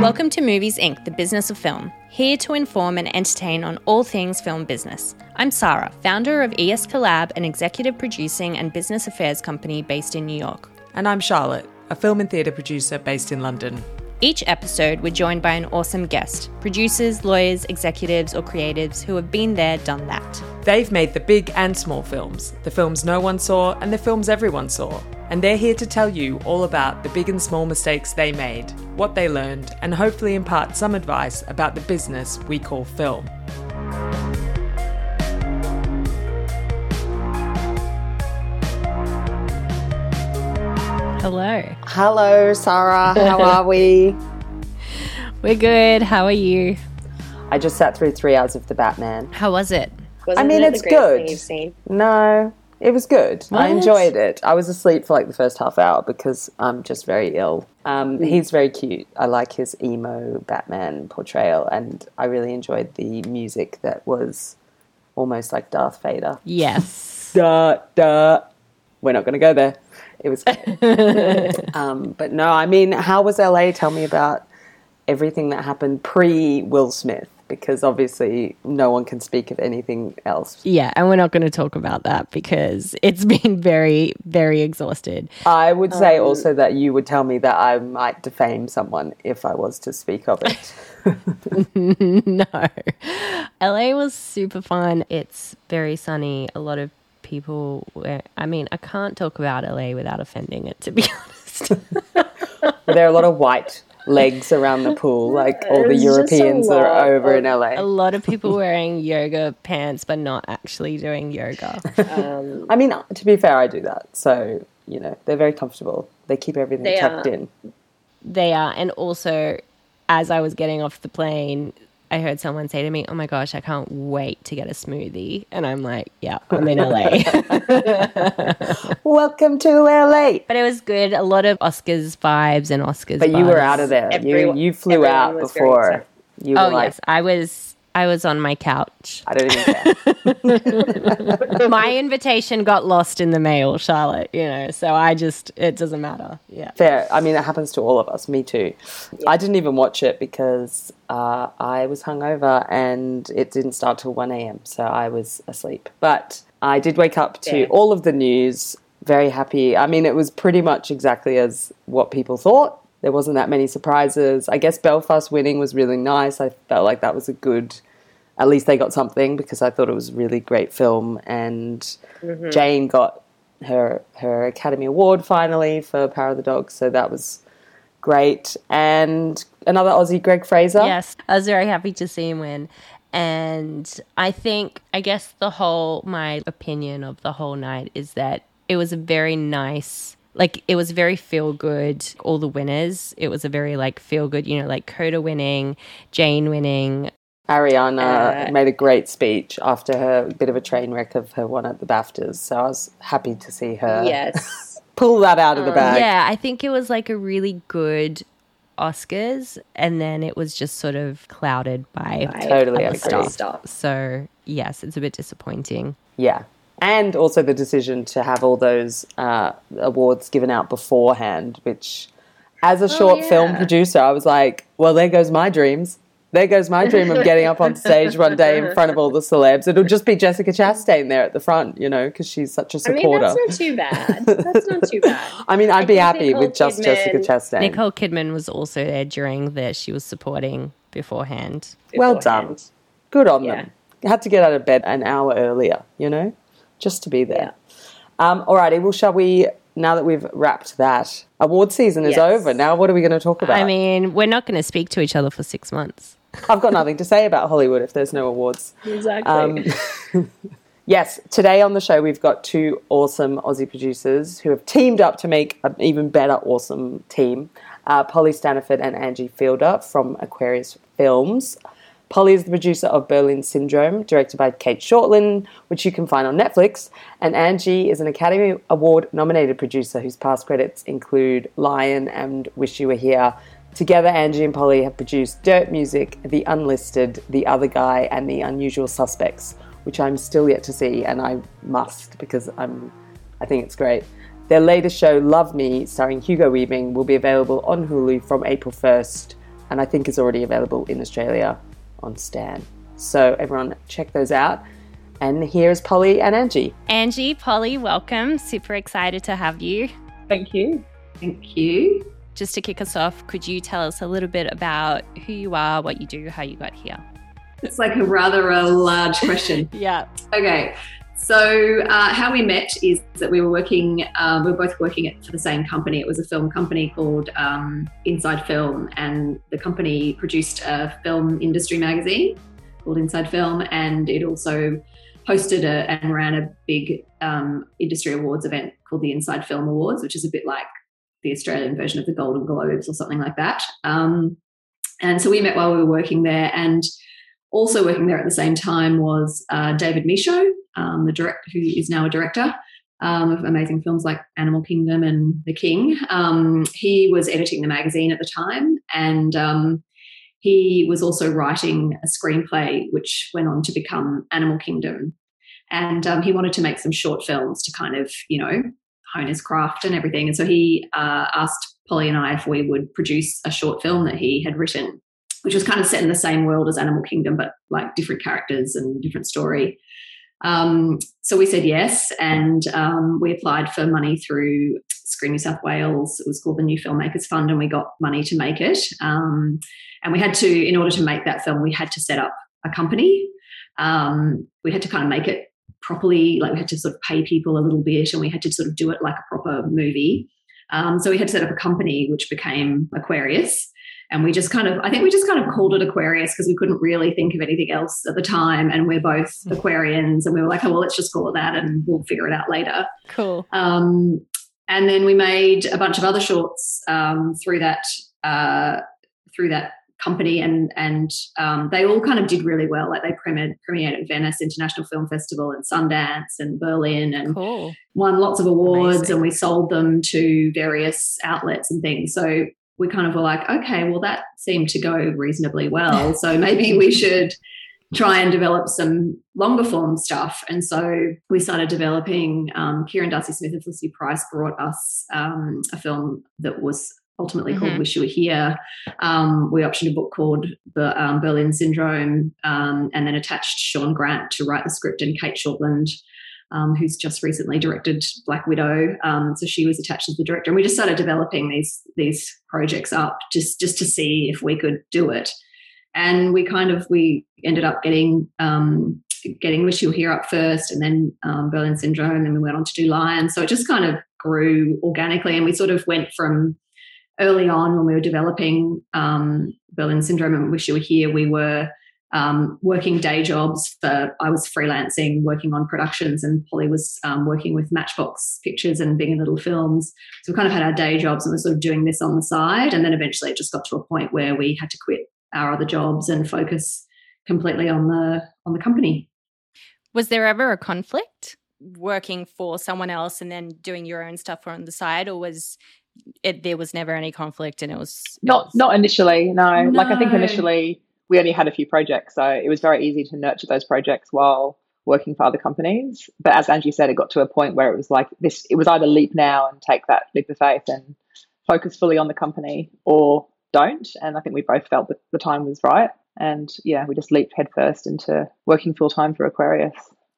Welcome to Movies Inc., the business of film. Here to inform and entertain on all things film business. I'm Sarah, founder of ES Collab, an executive producing and business affairs company based in New York. And I'm Charlotte, a film and theatre producer based in London. Each episode, we're joined by an awesome guest producers, lawyers, executives, or creatives who have been there, done that. They've made the big and small films, the films no one saw and the films everyone saw. And they're here to tell you all about the big and small mistakes they made, what they learned, and hopefully impart some advice about the business we call film. Hello. Hello, Sarah. How are we? We're good. How are you? I just sat through three hours of the Batman. How was it? Wasn't I mean, it it's the good. Thing you've seen? No, it was good. I enjoyed it. I was asleep for like the first half hour because I'm just very ill. Um, he's very cute. I like his emo Batman portrayal, and I really enjoyed the music that was almost like Darth Vader. Yes. da duh. We're not going to go there. It was um, but no, I mean, how was LA? Tell me about everything that happened pre Will Smith, because obviously no one can speak of anything else. yeah, and we're not going to talk about that because it's been very, very exhausted. I would say also that you would tell me that I might defame someone if I was to speak of it. no. LA was super fun. It's very sunny. A lot of people were, I mean, I can't talk about LA without offending it, to be honest. there are a lot of white legs around the pool, like all the There's just a Europeans that are over in LA. a lot of people wearing yoga pants, but not actually doing yoga. Um, I mean, to be fair, I do that. So, you know, they're very comfortable. They keep everything They tucked are. in. They are. And also, as I was getting off the plane, I heard someone say to me, Oh my gosh, I can't wait to get a smoothie. And I'm like, Yeah, I'm in LA. Welcome to LA. but it was good. A lot of Oscars vibes and Oscars. But you were out of there. Everyone- you you flew out before. You were Oh like, yes, I was. I was on my couch. I don't even care. my invitation got lost in the mail, Charlotte. You know, so I just it doesn't matter. Yeah. Fair. I mean, it happens to all of us. Me too. I didn't even watch it because uh, I was hungover and it didn't start till 1 a.m. So I was asleep. But I did wake up to Yeah. all of the news. Very happy. I mean, it was pretty much exactly as what people thought. There wasn't that many surprises. I guess Belfast winning was really nice. I felt like that was a good. At least they got something because I thought it was a really great film. And mm-hmm. Jane got her her Academy Award finally for Power of the Dog, so that was great. And another Aussie, Greig Fraser. Yes, I was very happy to see him win. And I think, I guess the whole, my opinion of the whole night is that it was a very nice, like, it was very feel good. All the winners, it was a very, like, feel good, you know, like Coda winning, Jane winning. Ariana Uh, made a great speech after her bit of a train wreck of her one at the BAFTAs, so I was happy to see her yes. pull that out of the bag. Yeah, I think it was like a really good Oscars. And then it was just sort of clouded by. Totally agree. Stop. So, yes, it's a bit disappointing. Yeah. And also the decision to have all those uh, awards given out beforehand, which, as a short film producer, I was like, well, there goes my dreams. There goes my dream of getting up on stage one day in front of all the celebs. It'll just be Jessica Chastain there at the front, you know, because she's such a I mean, supporter. that's not too bad. That's not too bad. I mean, I'd be happy Nicole with just Kidman- Jessica Chastain. Nicole Kidman was also there during that she was supporting beforehand. well done. Good on Yeah. them. Had to get out of bed an hour earlier, you know, just to be there. Yeah. Um, alrighty, well, shall we, now that we've wrapped that, award season is Yes. over. Now, what are we going to talk about? I mean, we're not going to speak to each other for six months. I've got nothing to say about Hollywood if there's no awards. Exactly. Um, yes, today on the show we've got two awesome Aussie producers who have teamed up to make an even better awesome team. Uh, Polly Staniford and Angie Fielder from Aquarius Films. Polly is the producer of Berlin Syndrome, directed by Cate Shortland, which you can find on Netflix. And Angie is an Academy Award nominated producer whose past credits include Lion and Wish You Were Here. Together, Angie and Polly have produced Dirt Music, The Unlisted, The Other Guy, and The Unusual Suspects, which I'm still yet to see, and I must because I'm, I think it's great. Their latest show, Love Me, starring Hugo Weaving, will be available on Hulu from April 1st and I think is already available in Australia on Stan. So everyone check those out. And here's Polly and Angie. Angie, Polly, welcome. Super excited to have you. Thank you. Thank you. Just to kick us off, could you tell us a little bit about who you are, what you do, how you got here? It's like a rather a large question. Yeah. Okay. So uh, how we met is that we were working. Uh, we were both working at, for the same company. It was a film company called um, Inside Film, and the company produced a film industry magazine called Inside Film, and it also hosted a, and ran a big um, industry awards event called the Inside Film Awards, which is a bit like the Australian version of the Golden Globes or something like that. Um, and so we met while we were working there, and also working there at the same time was uh, David Michôd, um, the director who is now a director um, of amazing films like Animal Kingdom and The King. Um, he was editing the magazine at the time, and um, he was also writing a screenplay which went on to become Animal Kingdom. And um, he wanted to make some short films to kind of, you know, hone his craft and everything. And so he uh, asked Polly and I if we would produce a short film that he had written, which was kind of set in the same world as Animal Kingdom, but like different characters and different story. Um, so we said yes, and um, we applied for money through Screen New South Wales. It was called the New Filmmakers Fund, and we got money to make it. Um, and we had to, in order to make that film, we had to set up a company. Um, we had to kind of make it properly, like we had to sort of pay people a little bit, and we had to sort of do it like a proper movie. Um, so we had to set up a company, which became Aquarius and we just kind of i think we just kind of called it aquarius because we couldn't really think of anything else at the time and we're both Hmm. aquarians and we were like oh well let's just call it that and we'll figure it out later Cool. um, and then we made a bunch of other shorts um, through that uh, through that company and and um, they all kind of did really well like they premiered premiered at venice international film festival and sundance and berlin and Cool. won lots of awards Amazing. and we sold them to various outlets and things. So we kind of were like, okay, well, that seemed to go reasonably well. So maybe we should try and develop some longer form stuff. And so we started developing. Um, Kieran Darcy Smith and Felicity Price brought us um, a film that was ultimately called Mhm. Wish You Were Here. Um, we optioned a book called the um, Berlin Syndrome um, and then attached Shaun Grant to write the script and Cate Shortland um, who's just recently directed Black Widow. Um, so she was attached as the director, and we just started developing these these projects up just just to see if we could do it. And we kind of we ended up getting um, getting Wish You Were Here up first, and then Berlin Syndrome, and then we went on to do Lion. So it just kind of grew organically, and we sort of went from early on when we were developing um, Berlin Syndrome and Wish You Were Here, we were um, working day jobs for I was freelancing, working on productions, and Polly was um, working with Matchbox Pictures and Big and Little Films. So we kind of had our day jobs and we're sort of doing this on the side. And then eventually it just got to a point where we had to quit our other jobs and focus completely on the on the company. Was there ever a conflict working for someone else and then doing your own stuff on the side, or was it there was never any conflict and it was it Not was- not initially, no. Like I think initially we only had a few projects, so it was very easy to nurture those projects while working for other companies. But as Angie said, it got to a point where it was like this it was either leap now and take that leap of faith and focus fully on the company or don't. And I think we both felt that the time was right. And yeah, we just leaped headfirst into working full time for Aquarius.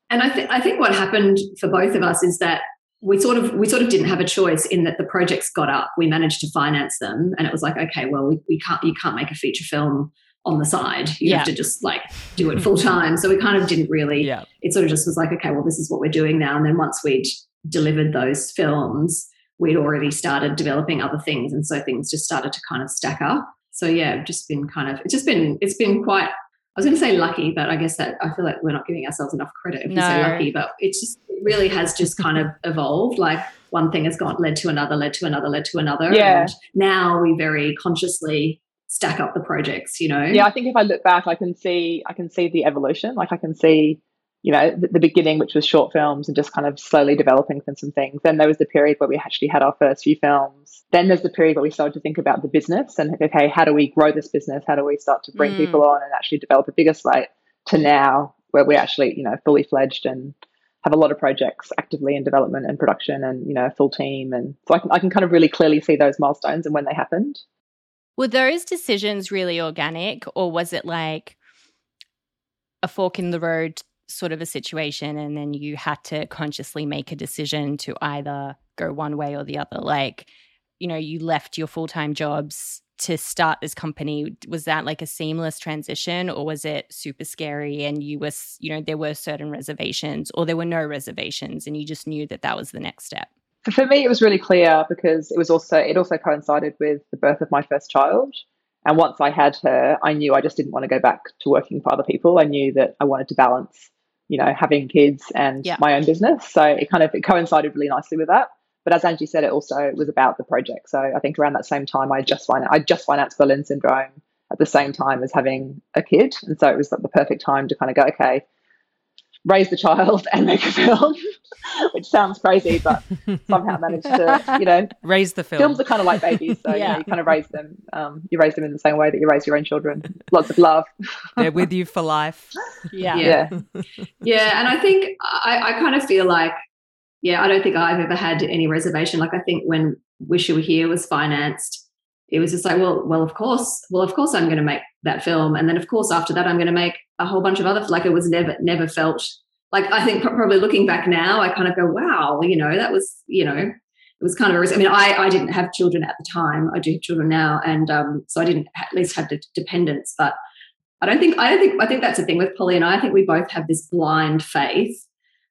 And I think I think what happened for both of us is that we sort of we sort of didn't have a choice in that the projects got up. We managed to finance them, and it was like, okay, well, we, we can't you can't make a feature film on the side. You Yeah. have to just like do it full time. So we kind of didn't really. yeah It sort of just was like, okay, well, this is what we're doing now. And then once we'd delivered those films, we'd already started developing other things, and so things just started to kind of stack up. So yeah, just been kind of it's just been it's been quite I was going to say lucky, but I guess that I feel like we're not giving ourselves enough credit if we say No. lucky. But it's just it really has just kind of evolved. Like one thing has gone led to another, led to another, led to another. Yeah. And now we very consciously stack up the projects. You know. yeah i think if i look back i can see i can see the evolution like i can see you know the, the beginning which was short films and just kind of slowly developing from some things. Then there was the period where we actually had our first few films. Then there's the period where we started to think about the business and okay how do we grow this business? How do we start to bring Mm. people on and actually develop a bigger slate to now where we're actually you know fully fledged and have a lot of projects actively in development and production and you know a full team. And so I can, I can kind of really clearly see those milestones and when they happened. Were those decisions really organic, or was it like a fork in the road sort of a situation, and then you had to consciously make a decision to either go one way or the other? Like, you know, you left your full time jobs to start this company. Was that like a seamless transition, or was it super scary and you were, you know, there were certain reservations, or there were no reservations, and you just knew that that was the next step? for me, it was really clear because it was also it also coincided with the birth of my first child. And once I had her, I knew I just didn't want to go back to working for other people. I knew that I wanted to balance, you know, having kids and yeah. my own business. So it kind of it coincided really nicely with that. But as Angie said, it also was about the project. So I think around that same time, I just fin- I just financed Berlin Syndrome at the same time as having a kid, and so it was like the perfect time to kind of go, okay, raise the child and make a film, which sounds crazy, but somehow managed to, you know, raise the film. Films are kind of like babies, so yeah. you, know, you kind of raise them. Um, you raise them in the same way that you raise your own children. Lots of love. They're with you for life. Yeah, yeah, yeah. And I think I, I kind of feel like, yeah, I don't think I've ever had any reservation. Like I think when Wish You Were Here was financed it was just like, well, well, of course, well, of course, I'm going to make that film, and then of course after that, I'm going to make a whole bunch of other. Like it was never, never felt like I think probably looking back now, I kind of go, wow, you know, that was, you know, it was kind of a. I mean, I, I didn't have children at the time. I do have children now, and um, so I didn't at least have the dependence. But I don't think I don't think I think that's the thing with Polly and I. I think we both have this blind faith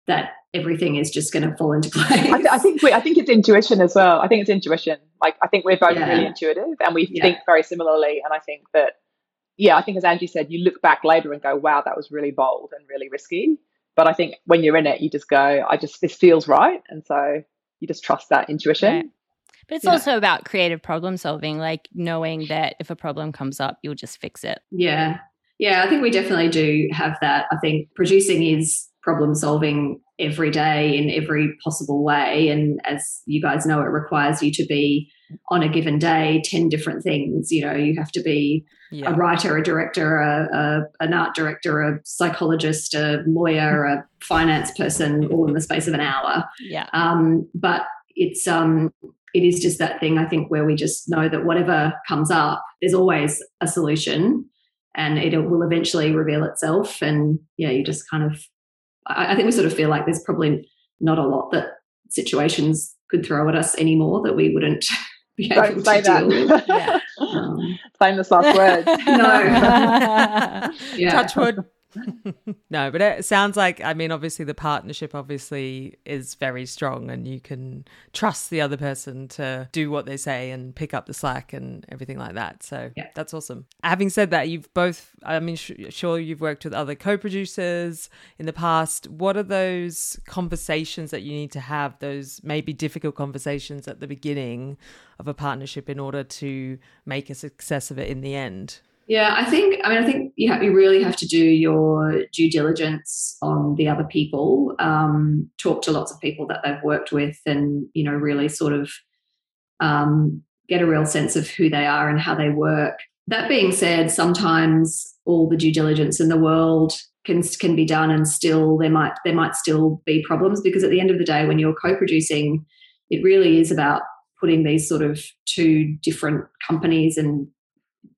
that everything is just going to fall into place. I, th- I think we, I think it's intuition as well. I think it's intuition. Like I think we're both yeah. really intuitive and we yeah. think very similarly. And I think that, yeah, I think as Angie said, you look back later and go, wow, that was really bold and really risky. But I think when you're in it, you just go, I just this feels right, and so you just trust that intuition. Right. But it's yeah. also about creative problem solving, like knowing that if a problem comes up, you'll just fix it. Yeah. Yeah, I think we definitely do have that. I think producing is problem solving every day in every possible way. And as you guys know, it requires you to be on a given day 10 different things. You know, you have to be yeah. a writer, a director, a, a, an art director, a psychologist, a lawyer, a finance person, all in the space of an hour. Yeah. Um, but it's um it is just that thing I think where we just know that whatever comes up, there's always a solution and it will eventually reveal itself. And yeah, you just kind of I, I think we sort of feel like there's probably not a lot that situations could throw at us anymore that we wouldn't be able Don't say to that. deal with. Yeah. Um, Famous last words. no. yeah. Touch wood. no, but it sounds like I mean obviously the partnership obviously is very strong and you can trust the other person to do what they say and pick up the slack and everything like that. So yeah. that's awesome. Having said that, you've both I mean sh- sure you've worked with other co-producers in the past. What are those conversations that you need to have those maybe difficult conversations at the beginning of a partnership in order to make a success of it in the end? Yeah, I think. I mean, I think you have, you really have to do your due diligence on the other people. Um, talk to lots of people that they've worked with, and you know, really sort of um, get a real sense of who they are and how they work. That being said, sometimes all the due diligence in the world can can be done, and still there might there might still be problems because at the end of the day, when you're co-producing, it really is about putting these sort of two different companies and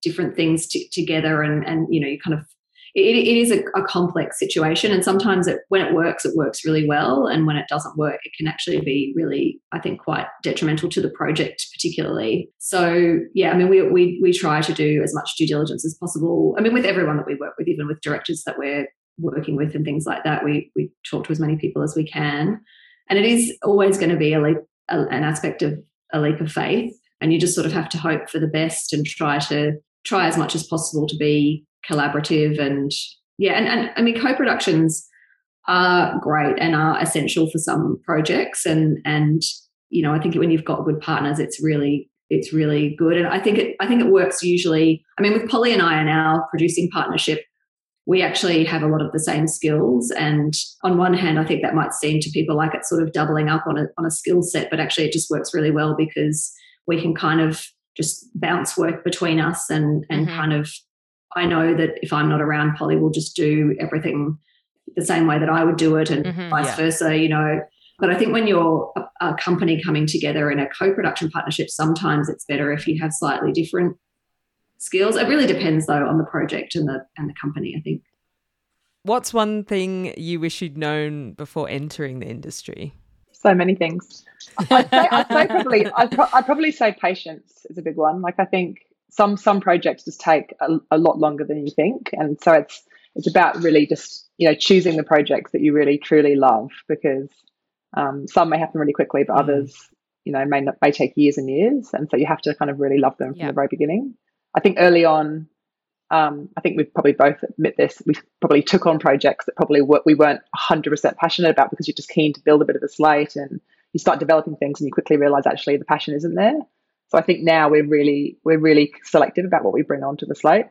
different things t- together and and you know you kind of it, it is a, a, complex situation and sometimes it, when it works it works really well and when it doesn't work it can actually be really i think quite detrimental to the project particularly. So yeah i mean we, we we try to do as much due diligence as possible. I mean with everyone that we work with even with directors that we're working with and things like that we we talk to as many people as we can. And it is always going to be a leap a, an aspect of a leap of faith and you just sort of have to hope for the best and try to try as much as possible to be collaborative and yeah and, and i mean co-productions are great and are essential for some projects. And and you know i think when you've got good partners it's really it's really good. And i think it i think it works usually i mean with polly and i in our producing partnership we actually have a lot of the same skills. And on one hand i think that might seem to people like it's sort of doubling up on a, on a skill set but actually it just works really well because we can kind of just bounce work between us and and mm-hmm. kind of I know that if I'm not around, Polly will just do everything the same way that I would do it, and mm-hmm, vice yeah. versa. You know, but I think when you're a, a, company coming together in a co-production partnership, sometimes it's better if you have slightly different skills. It really depends though on the project and the and the company. I think. What's one thing you wish you'd known before entering the industry? So many things. I'd say, I'd say probably I'd, pro- I'd, probably say patience is a big one. Like I think some some projects just take a, a lot longer than you think, and so it's it's about really just you know choosing the projects that you really truly love because um, some may happen really quickly, but mm. others you know may may take years and years, and so you have to kind of really love them from the very beginning. I think early on, um, I think we've probably both admit this. We probably took on projects that probably we weren't 100% passionate about because you're just keen to build a bit of a slate and you start developing things and you quickly realize actually the passion isn't there. So I think now we're really we're really selective about what we bring onto the slate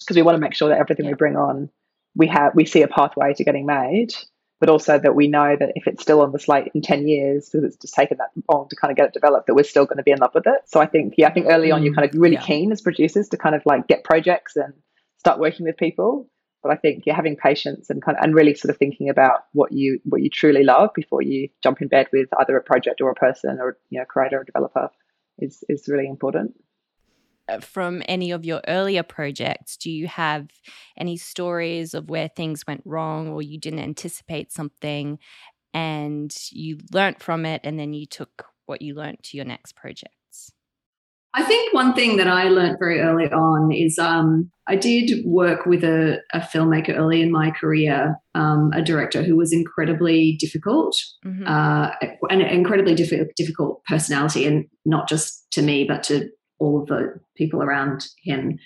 because we want to make sure that everything yeah. we bring on we have we see a pathway to getting made but also that we know that if it's still on the slate in 10 years because it's just taken that long to kind of get it developed that we're still going to be in love with it. So i think yeah i think early on you're mm, kind of really yeah. keen as producers to kind of like get projects and start working with people. But i think you're having patience and kind of and really sort of thinking about what you what you truly love before you jump in bed with either a project or a person or you know creator or developer is is really important from any of your earlier projects, do you have any stories of where things went wrong or you didn't anticipate something and you learnt from it and then you took what you learnt to your next projects? I think one thing that I learnt very early on is um, I did work with a, a, filmmaker early in my career, um, a director who was incredibly difficult, mm-hmm. uh, an incredibly diff- difficult personality, and not just to me, but to all of the people around him.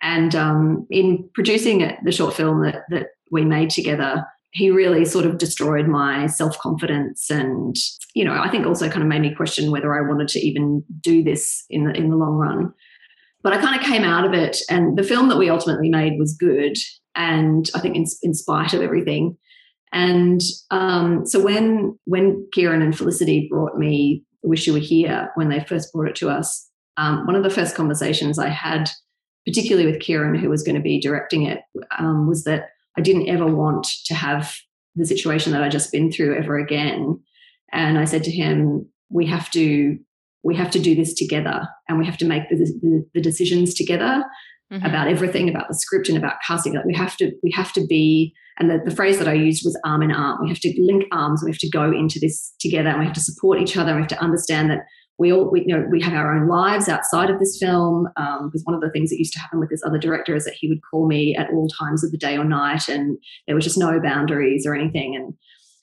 And um, in producing it, the short film that, that we made together, he really sort of destroyed my self confidence, and you know, I think also kind of made me question whether I wanted to even do this in the in the long run. But I kind of came out of it, and the film that we ultimately made was good, and I think in, in spite of everything. And um, so when when Kieran and Felicity brought me "Wish You Were Here" when they first brought it to us, um, one of the first conversations I had, particularly with Kieran, who was going to be directing it, um, was that I didn't ever want to have the situation that I just been through ever again. And I said to him, "We have to, we have to do this together, and we have to make the, the, the decisions together mm-hmm. about everything, about the script and about casting. Like we have to, we have to be." And the, the phrase that I used was arm in arm. We have to link arms. We have to go into this together, and we have to support each other. We have to understand that we all we, you know we have our own lives outside of this film because um, one of the things that used to happen with this other director is that he would call me at all times of the day or night and there was just no boundaries or anything. And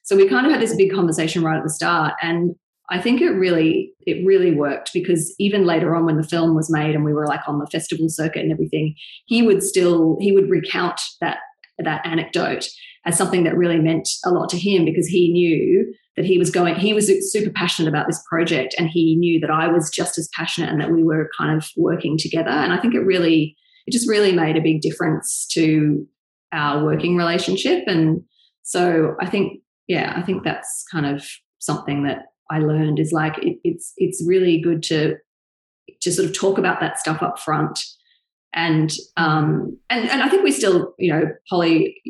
so we kind of had this big conversation right at the start and i think it really it really worked because even later on when the film was made and we were like on the festival circuit and everything he would still he would recount that that anecdote as something that really meant a lot to him because he knew that he was going he was super passionate about this project and he knew that I was just as passionate and that we were kind of working together. And I think it really it just really made a big difference to our working relationship. And so I think yeah I think that's kind of something that I learned is like it, it's it's really good to to sort of talk about that stuff up front. And um and and I think we still you know Polly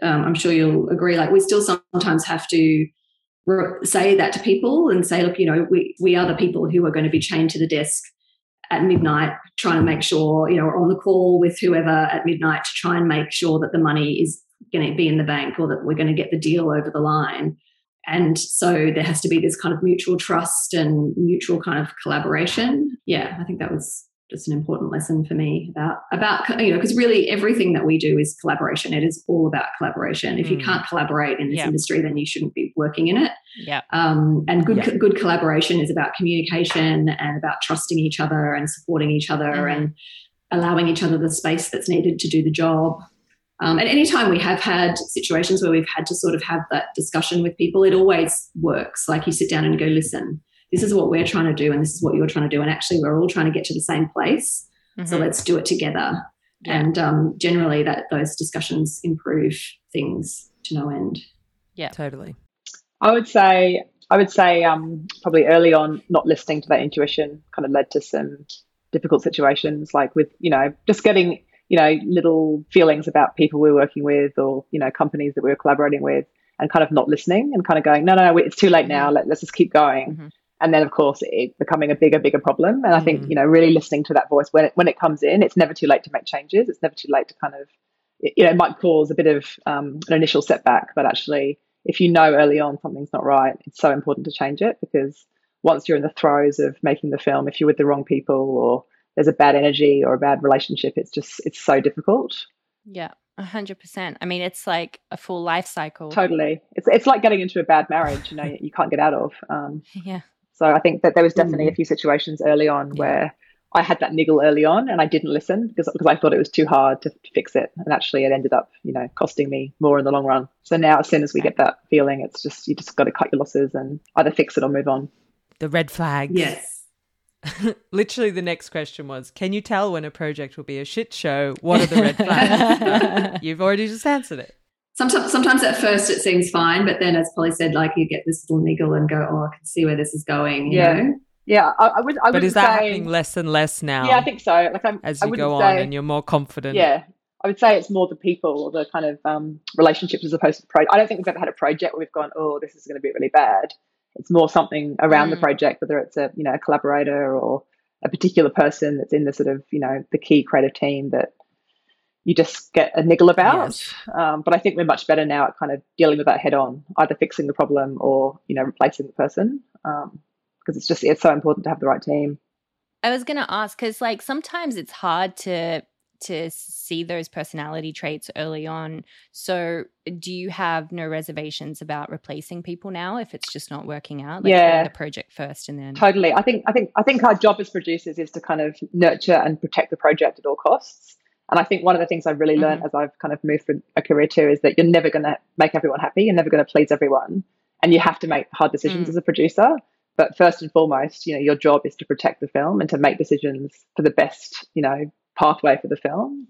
um, I'm sure you'll agree like we still sometimes have to say that to people and say, look, you know, we, we are the people who are going to be chained to the desk at midnight, trying to make sure, you know, we're on the call with whoever at midnight to try and make sure that the money is going to be in the bank or that we're going to get the deal over the line. And so there has to be this kind of mutual trust and mutual kind of collaboration. Yeah, I think that was just an important lesson for me about about you know because really everything that we do is collaboration it is all about collaboration if mm. you can't collaborate in this yeah. industry then you shouldn't be working in it yeah um, and good yeah. good collaboration is about communication and about trusting each other and supporting each other mm. and allowing each other the space that's needed to do the job um, and anytime we have had situations where we've had to sort of have that discussion with people it always works like you sit down and go listen this is what we're trying to do and this is what you're trying to do. And actually we're all trying to get to the same place. Mm-hmm. so let's do it together. Yeah. and um, generally that those discussions improve things to no end. Yeah. Totally. I would say i would say um, probably early on not listening to that intuition kind of led to some difficult situations like with you know just getting you know little feelings about people we we're working with or you know companies that we're collaborating with and kind of not listening and kind of going no no, no it's too late now. Let, us just keep going. Mm-hmm and then of course it becoming a bigger bigger problem and i think mm. you know really listening to that voice when it when it comes in it's never too late to make changes it's never too late to kind of you know it might cause a bit of um, an initial setback but actually if you know early on something's not right it's so important to change it because once you're in the throes of making the film if you're with the wrong people or there's a bad energy or a bad relationship it's just it's so difficult yeah a hundred percent. I mean, it's like a full life cycle. Totally. It's it's like getting into a bad marriage. You know, you can't get out of. Um, yeah. So I think that there was definitely mm. a few situations early on yeah. where I had that niggle early on and I didn't listen because, because I thought it was too hard to fix it. And actually it ended up, you know, costing me more in the long run. So now as soon as we get that feeling, it's just, you just got to cut your losses and either fix it or move on. The red flag. Yes. Literally, the next question was Can you tell when a project will be a shit show? What are the red flags? You've already just answered it sometimes sometimes at first it seems fine, but then as Polly said, like you get this little niggle and go, oh, I can see where this is going. yeah. Know? Yeah, I, I would. I but is that say, happening less and less now? Yeah, I think so. Like I'm, as you go say, on and you're more confident. Yeah, I would say it's more the people or the kind of um, relationships as opposed to the project. I don't think we've ever had a project where we've gone, oh, this is going to be really bad. It's more something around mm. the project, whether it's a you know a collaborator or a particular person that's in the sort of you know the key creative team that you just get a niggle about. Yes. Um, but I think we're much better now at kind of dealing with that head on, either fixing the problem or you know replacing the person, because um, it's just it's so important to have the right team. I was going to ask because like sometimes it's hard to to see those personality traits early on. So, do you have no reservations about replacing people now if it's just not working out? Like yeah, the project first, and then totally. I think I think I think our job as producers is to kind of nurture and protect the project at all costs. And I think one of the things I've really learned mm-hmm. as I've kind of moved through a career too is that you're never going to make everyone happy. You're never going to please everyone. And you have to make hard decisions mm. as a producer. But first and foremost, you know, your job is to protect the film and to make decisions for the best, you know, pathway for the film.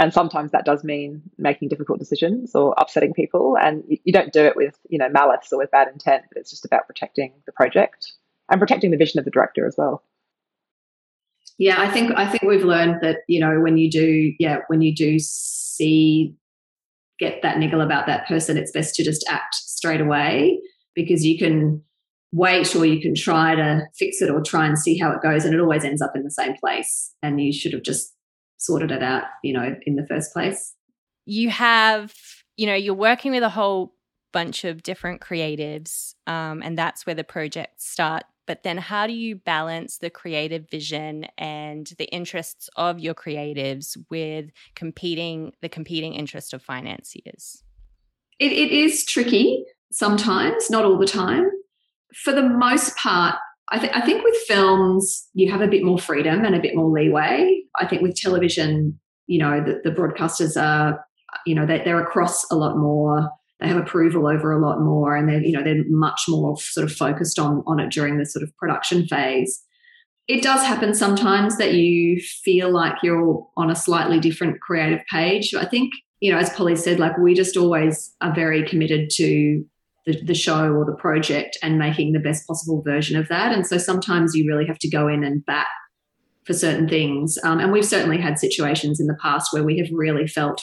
And sometimes that does mean making difficult decisions or upsetting people. And you, you don't do it with, you know, malice or with bad intent, but it's just about protecting the project and protecting the vision of the director as well. Yeah, I think I think we've learned that you know when you do yeah when you do see get that niggle about that person, it's best to just act straight away because you can wait or you can try to fix it or try and see how it goes and it always ends up in the same place and you should have just sorted it out you know in the first place. You have you know you're working with a whole bunch of different creatives um, and that's where the projects start but then how do you balance the creative vision and the interests of your creatives with competing the competing interest of financiers? It, it is tricky sometimes not all the time. For the most part I, th- I think with films you have a bit more freedom and a bit more leeway. I think with television you know the, the broadcasters are you know they, they're across a lot more they have approval over a lot more and they're you know they're much more sort of focused on on it during the sort of production phase. It does happen sometimes that you feel like you're on a slightly different creative page. I think you know as polly said like we just always are very committed to the, the show or the project and making the best possible version of that. And so sometimes you really have to go in and bat for certain things. Um, and we've certainly had situations in the past where we have really felt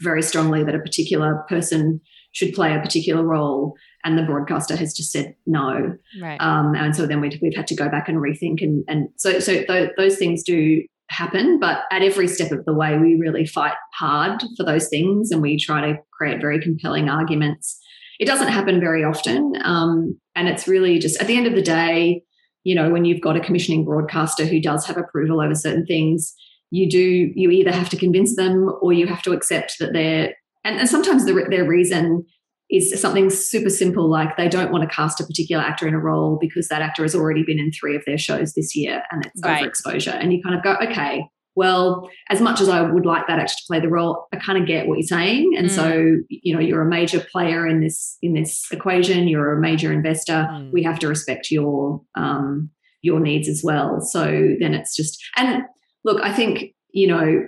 very strongly that a particular person should play a particular role and the broadcaster has just said no right. um, and so then we, we've had to go back and rethink and, and so so th- those things do happen but at every step of the way we really fight hard for those things and we try to create very compelling arguments it doesn't happen very often um, and it's really just at the end of the day you know when you've got a commissioning broadcaster who does have approval over certain things you do you either have to convince them or you have to accept that they're and, and sometimes the, their reason is something super simple like they don't want to cast a particular actor in a role because that actor has already been in three of their shows this year and it's right. overexposure and you kind of go okay well as much as i would like that actor to play the role i kind of get what you're saying and mm. so you know you're a major player in this in this equation you're a major investor mm. we have to respect your um your needs as well so then it's just and look, I think, you know,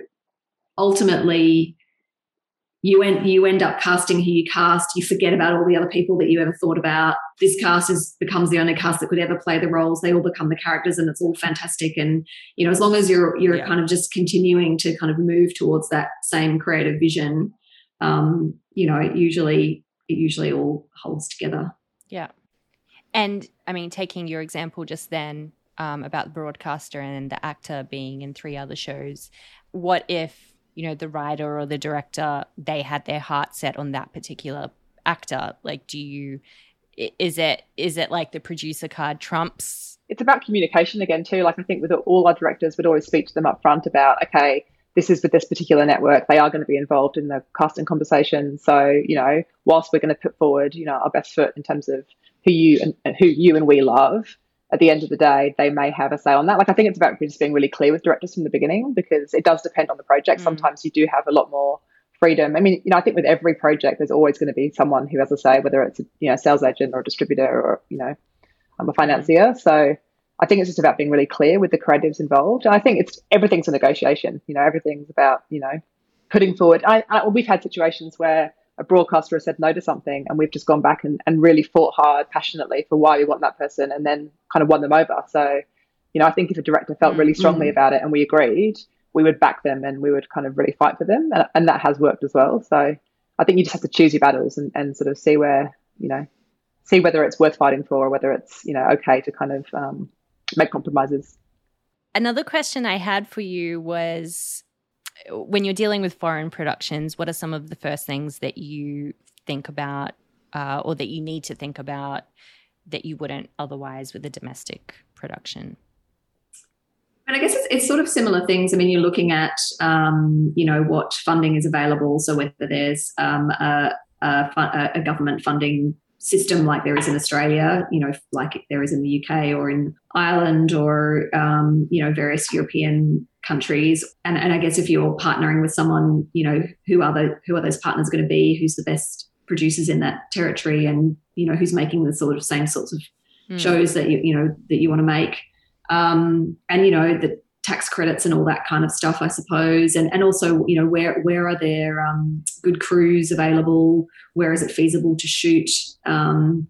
ultimately you end you end up casting who you cast. You forget about all the other people that you ever thought about. This cast is becomes the only cast that could ever play the roles. They all become the characters, and it's all fantastic. And you know, as long as you're you're yeah. kind of just continuing to kind of move towards that same creative vision, um, you know, it usually it usually all holds together. Yeah. And I mean, taking your example just then um, about the broadcaster and the actor being in three other shows, what if you know the writer or the director they had their heart set on that particular actor? Like, do you is it is it like the producer card trumps? It's about communication again too. Like I think with all our directors would always speak to them up front about okay this is with this particular network. They are going to be involved in the casting conversation. So, you know, whilst we're going to put forward, you know, our best foot in terms of who you and, and who you and we love, at the end of the day, they may have a say on that. Like, I think it's about just being really clear with directors from the beginning because it does depend on the project. Mm. Sometimes you do have a lot more freedom. I mean, you know, I think with every project, there's always going to be someone who has a say, whether it's a you know sales agent or a distributor or you know, I'm a financier. So I think it's just about being really clear with the creatives involved. And I think it's everything's a negotiation. You know, everything's about you know putting forward. I, I, we've had situations where a broadcaster has said no to something, and we've just gone back and, and really fought hard, passionately for why we want that person, and then kind of won them over. So, you know, I think if a director felt really strongly mm-hmm. about it and we agreed, we would back them and we would kind of really fight for them, and, and that has worked as well. So, I think you just have to choose your battles and, and sort of see where you know see whether it's worth fighting for or whether it's you know okay to kind of um, make compromises. Another question I had for you was when you're dealing with foreign productions, what are some of the first things that you think about uh, or that you need to think about that you wouldn't otherwise with a domestic production? And I guess it's, it's, sort of similar things. I mean, you're looking at, um, you know, what funding is available. So whether there's um, a, a, a, government funding system like there is in Australia, you know, like there is in the UK or in Ireland or, um, you know, various European countries. And, and I guess if you're partnering with someone, you know, who are the who are those partners going to be? Who's the best producers in that territory? And you know, who's making the sort of same sorts of mm. shows that you you know that you want to make? Um, and you know, the tax credits and all that kind of stuff, I suppose. And and also, you know, where where are there um, good crews available? Where is it feasible to shoot? Um,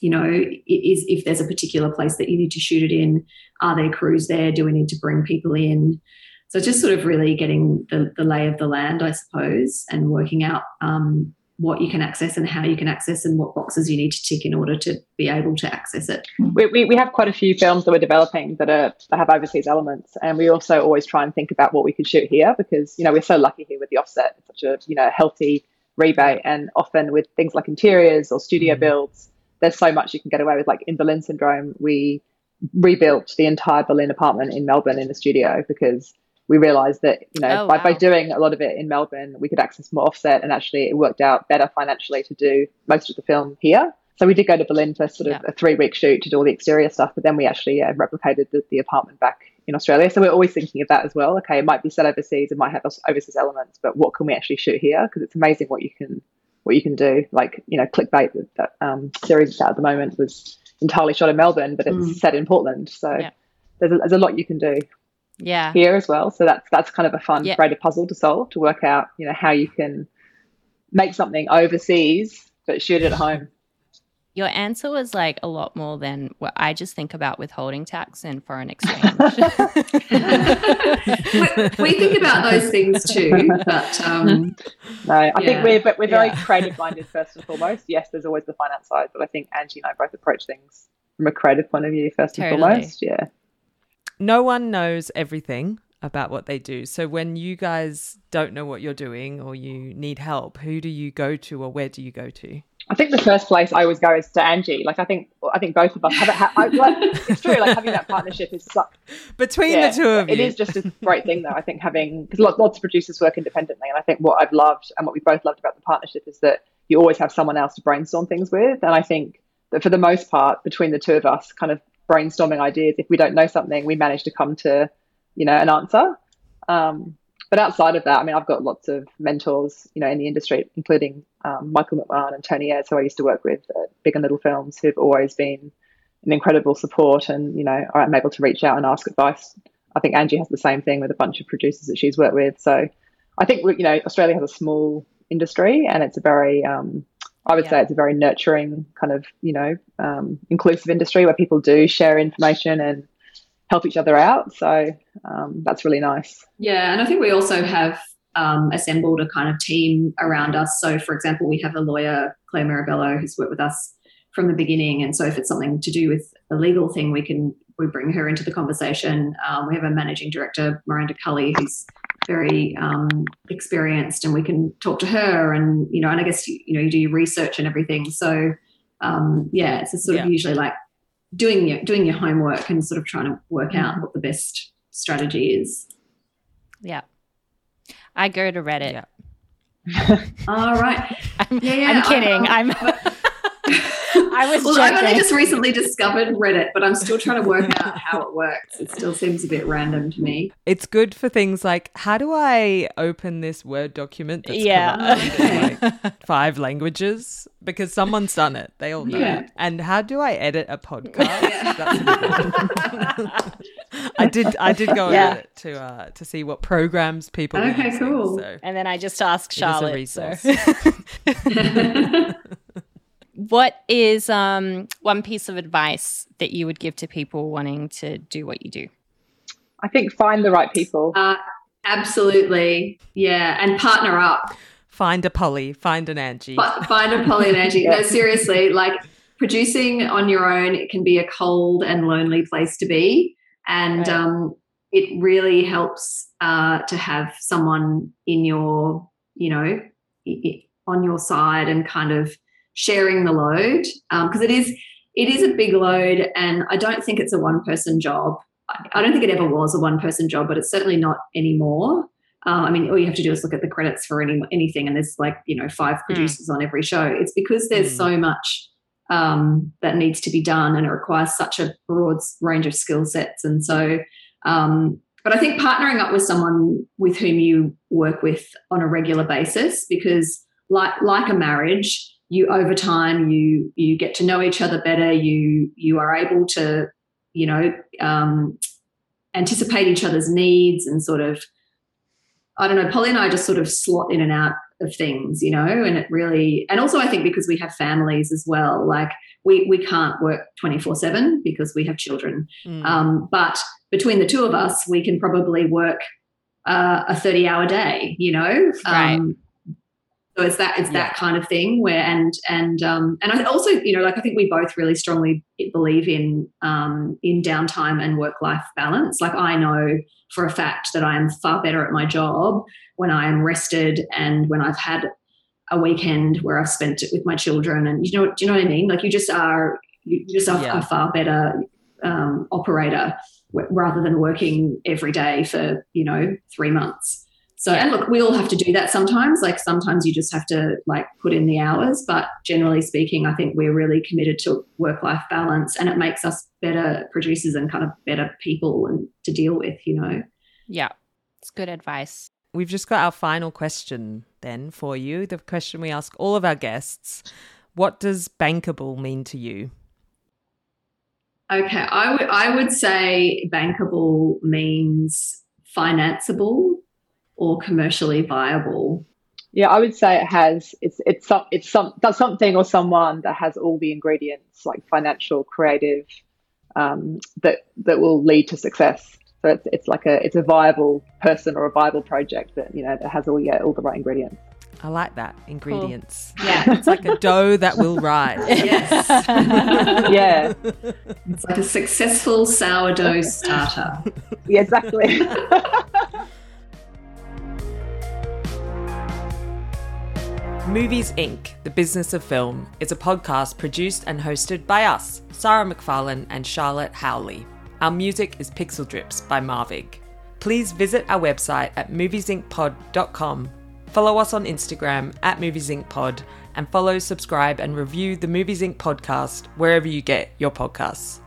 you know, is if there's a particular place that you need to shoot it in, are there crews there? Do we need to bring people in? So just sort of really getting the, the lay of the land, I suppose, and working out um, what you can access and how you can access and what boxes you need to tick in order to be able to access it. We, we, we, have quite a few films that we're developing that are that have overseas elements, and we also always try and think about what we could shoot here because you know we're so lucky here with the offset, it's such a you know healthy rebate, and often with things like interiors or studio mm. builds, there's so much you can get away with. Like in Berlin Syndrome, we rebuilt the entire Berlin apartment in Melbourne in the studio because we realized that you know oh, by, wow. by doing a lot of it in Melbourne, we could access more offset, and actually it worked out better financially to do most of the film here. So we did go to Berlin for sort of yeah. a three week shoot to do all the exterior stuff, but then we actually replicated the, the, apartment back in Australia. So we're always thinking of that as well. Okay, it might be set overseas, it might have overseas elements, but what can we actually shoot here? Because it's amazing what you can what you can do. Like you know, clickbait that um, series at the moment was entirely shot in Melbourne, but it's mm. set in Portland. So yeah. there's, a, there's a lot you can do yeah here as well so that's that's kind of a fun yeah. creative puzzle to solve to work out you know how you can make something overseas but shoot it at home your answer was like a lot more than what I just think about withholding tax and foreign exchange. we, we, think about those things too, but um, no, I yeah. think we're but we're very yeah. creative minded first and foremost. Yes, there's always the finance side, but I think Angie and I both approach things from a creative point of view first totally. and foremost. Yeah no one knows everything about what they do. So when you guys don't know what you're doing or you need help, who do you go to or where do you go to? I think the first place I always go is to Angie. Like I think I think both of us have it. Ha- I, like, it's true. Like having that partnership is such, between yeah, the two of you. It is just a great thing, though. I think having because lots, lots of producers work independently, and I think what I've loved and what we both loved about the partnership is that you always have someone else to brainstorm things with. And I think that for the most part, between the two of us, kind of brainstorming ideas. If we don't know something, we manage to come to, you know, an answer. Um, but outside of that, I mean, I've got lots of mentors, you know, in the industry, including um, Michael McMahon and Tony Ayres, who I used to work with at Big and Little Films, who've always been an incredible support. And, you know, I'm able to reach out and ask advice. I think Angie has the same thing with a bunch of producers that she's worked with. So I think, you know, Australia has a small industry and it's a very, um, I would yeah. say it's a very nurturing kind of, you know, um, inclusive industry where people do share information and help each other out. So um, that's really nice. Yeah, and I think we also have um, assembled a kind of team around us. So, for example, we have a lawyer, Claire Mirabello, who's worked with us from the beginning. And so if it's something to do with a legal thing, we can we bring her into the conversation. Um, we have a managing director, Miranda Cully, who's very um, experienced, and we can talk to her. And you know, and I guess you, you know you do your research and everything. So um, yeah, it's a sort Yeah. of usually like doing your doing your homework and sort of trying to work out mm-hmm. what the best strategy is. Yeah. I go to Reddit. Yeah. All right. I'm, Yeah, yeah, I'm kidding. I- I'm. I was well, I've only just recently discovered Reddit, but I'm still trying to work out how it works. It still seems a bit random to me. It's good for things like how do I open this Word document that's Yeah. corrupted in like five languages? Because someone's done it. They all know. Yeah. And how do I edit a podcast? Yeah. That's a good one. I did I did go Yeah. to uh, to see what programs people were Okay, cool. So and then I just ask it is a Charlotte. so. Resource. What is um, one piece of advice that you would give to people wanting to do what you do? I think find the right people. Uh, absolutely. Yeah. And partner up. Find a Polly, find an Angie. Fi- Find a Polly and Angie. No, seriously, like producing on your own, it can be a cold and lonely place to be. And Right. um, it really helps uh, to have someone in your, you know, i- i- on your side and kind of sharing the load because it is it is a big load and i don't think it's a one person job. I- don't think it ever was a one person job but it's certainly not anymore. Um, i mean all you have to do is look at the credits for any anything and there's like you know five producers on every show. It's because there's Mm. so much um, that needs to be done and it requires such a broad range of skill sets and so um, but i think partnering up with someone with whom you work with on a regular basis because like like a marriage you over time you you get to know each other better you you are able to you know um, anticipate each other's needs and sort of i don't know polly and i just sort of slot in and out of things you know and it really and also i think because we have families as well like we we can't work 24 7 because we have children Mm. um, but between the two of us we can probably work uh, a 30 hour day you know Right. um, so it's that it's Yeah. that kind of thing where and and um, and I also you know like I think we both really strongly believe in um, in downtime and work life balance. Like I know for a fact that I am far better at my job when I am rested and when I've had a weekend where I've spent it with my children. And you know do you know what I mean? Like you just are you just are Yeah. a far better um, operator w- rather than working every day for you know three months. So, and look, we all have to do that sometimes. Like sometimes you just have to like put in the hours, but generally speaking, I think we're really committed to work life balance and it makes us better producers and kind of better people and to deal with, you know. Yeah, it's good advice. We've just got our final question then for you. The question we ask all of our guests What does bankable mean to you? Okay, I would I would say bankable means financeable or commercially viable. Yeah, I would say it has. It's it's some it's some does something or someone that has all the ingredients like financial, creative, um, that that will lead to success. So it's it's like a it's a viable person or a viable project that you know that has all yeah all the right ingredients. I like that. Ingredients. Yeah. It's like a dough that will rise. Yes. Yeah, it's like a successful sourdough starter. yeah, exactly. Movies Inc., The Business of Film, is a podcast produced and hosted by us, Sarah McFarlane and Charlotte Howley. Our music is Pixel Drips by Marvig. Please visit our website at moviesinc.pod.com, follow us on Instagram at moviesinc.pod, and follow, subscribe, and review the Movies Inc. podcast wherever you get your podcasts.